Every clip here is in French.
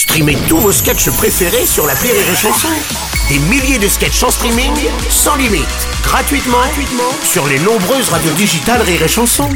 Streamez tous vos sketchs préférés sur la Rire et Chanson. Des milliers de sketchs en streaming, sans limite, gratuitement, gratuitement sur les nombreuses radios digitales Rire et Chanson.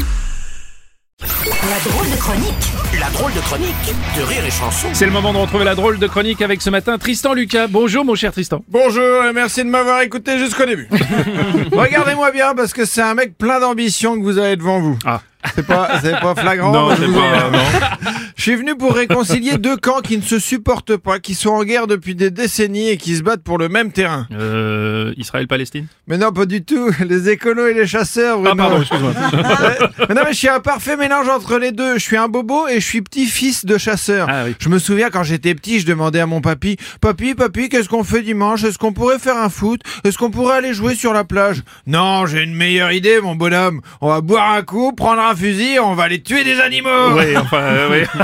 La drôle de chronique La drôle de chronique de Rire et Chanson. C'est le moment de retrouver la drôle de chronique avec ce matin Tristan Lucas. Bonjour mon cher Tristan. Bonjour et merci de m'avoir écouté jusqu'au début. Regardez-moi bien parce que c'est un mec plein d'ambition que vous avez devant vous. Ah. C'est pas, c'est pas flagrant. Non, c'est pas- non. Je suis venu pour réconcilier deux camps qui ne se supportent pas, qui sont en guerre depuis des décennies et qui se battent pour le même terrain. Euh, Israël-Palestine? Mais non, pas du tout. Les écolos et les chasseurs. Ah Bruno. pardon, excuse-moi. Mais non, mais je suis un parfait mélange entre les deux. Je suis un bobo et je suis petit-fils de chasseur. Ah oui. Je me souviens quand j'étais petit, je demandais à mon papy, papy, papy, qu'est-ce qu'on fait dimanche? Est-ce qu'on pourrait faire un foot? Est-ce qu'on pourrait aller jouer sur la plage? Non, j'ai une meilleure idée, mon bonhomme. On va boire un coup, prendre un fusil, on va aller tuer des animaux. Oui, enfin, euh, oui.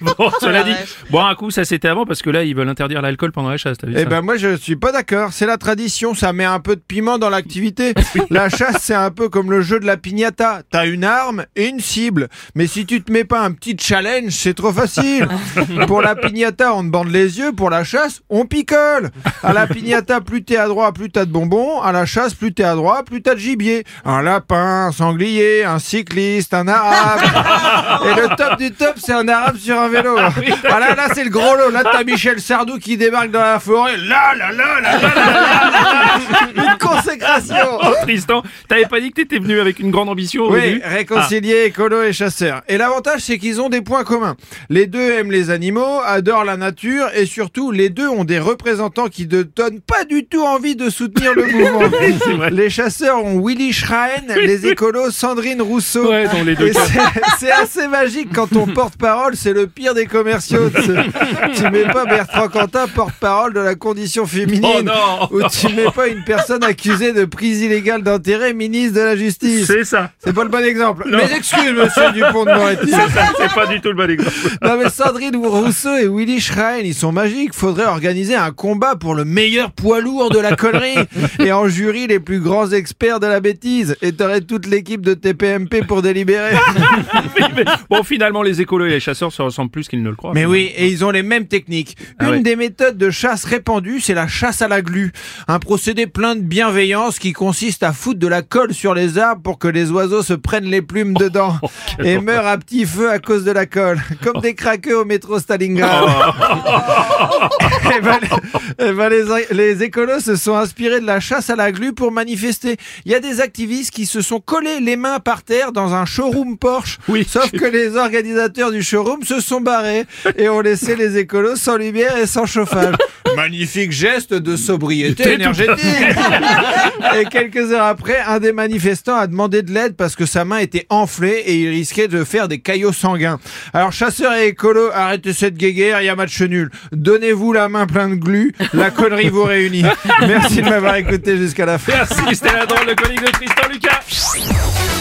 bon, cela dit, boire un coup, ça c'était avant parce que là, ils veulent interdire l'alcool pendant la chasse. T'as vu Eh ça ben moi je suis pas d'accord, c'est la tradition, ça met un peu de piment dans l'activité. La chasse c'est un peu comme le jeu de la piñata, t'as une arme et une cible, mais si tu te mets pas un petit challenge c'est trop facile. Pour la piñata on te bande les yeux, pour la chasse on picole. À la piñata plus t'es à droite plus t'as de bonbons, à la chasse plus t'es à droite plus t'as de gibier. Un lapin, un sanglier, un cycliste, juste un arabe. Et le top du top, c'est un arabe sur un vélo. Ah voilà, ah là, c'est le gros lot. Là, t'as Michel Sardou qui débarque dans la forêt. Là, là, là, là, là, là, là, là. Une Oh, Tristan, t'avais pas dit que t'étais venu avec une grande ambition au oui, début? réconcilier écolo et chasseur. Et l'avantage, c'est qu'ils ont des points communs. Les deux aiment les animaux, adorent la nature, et surtout, les deux ont des représentants qui ne donnent pas du tout envie de soutenir le mouvement. Les chasseurs ont Willy Schrein, les écolos Sandrine Rousseau. Ouais, dans les deux c'est- assez magique quand ton porte-parole, c'est le pire des commerciaux. Tu, tu mets pas Bertrand Cantat, porte-parole de la condition féminine. Oh non Ou tu mets pas une personne accusée de prise illégale d'intérêt, ministre de la Justice. C'est ça. C'est pas le bon exemple. Non. Mes excuses, monsieur Dupont de Moretti. C'est ça, c'est pas du tout le bon exemple. Non mais Sandrine Rousseau et Willy Schrein, ils sont magiques. Faudrait organiser un combat pour le meilleur poids lourd de la connerie. et en jury, les plus grands experts de la bêtise. Et t'aurais toute l'équipe de TPMP pour délibérer. Mais- mais- bon, finalement, les écolos et les chasseurs se ressemblent plus qu'ils ne le croient. Mais oui, et ils ont les mêmes techniques. Ah Une ouais. des méthodes de chasse répandues, c'est la chasse à la glu. Un procédé plein de bienveillance qui consiste à foutre de la colle sur les arbres pour que les oiseaux se prennent les plumes dedans et meurent à petit feu à cause de la colle. Comme des craqueux au métro Stalingrad. Eh ben, les- eh ben, les, les écolos se sont inspirés de la chasse à la glu pour manifester. Il y a des activistes qui se sont collés les mains par terre dans un showroom Porsche. Oui. Sauf que les organisateurs du showroom se sont barrés et ont laissé les écolos sans lumière et sans chauffage. Magnifique geste de sobriété énergétique. et quelques heures après, un des manifestants a demandé de l'aide parce que sa main était enflée et il risquait de faire des caillots sanguins. Alors chasseurs et écolos, arrêtez cette guéguerre, il y a match nul. Donnez-vous la main pleine de glu, la connerie vous réunit. Merci de m'avoir écouté jusqu'à la fin. Merci, c'était la drôle de chronique de Tristan Lucas.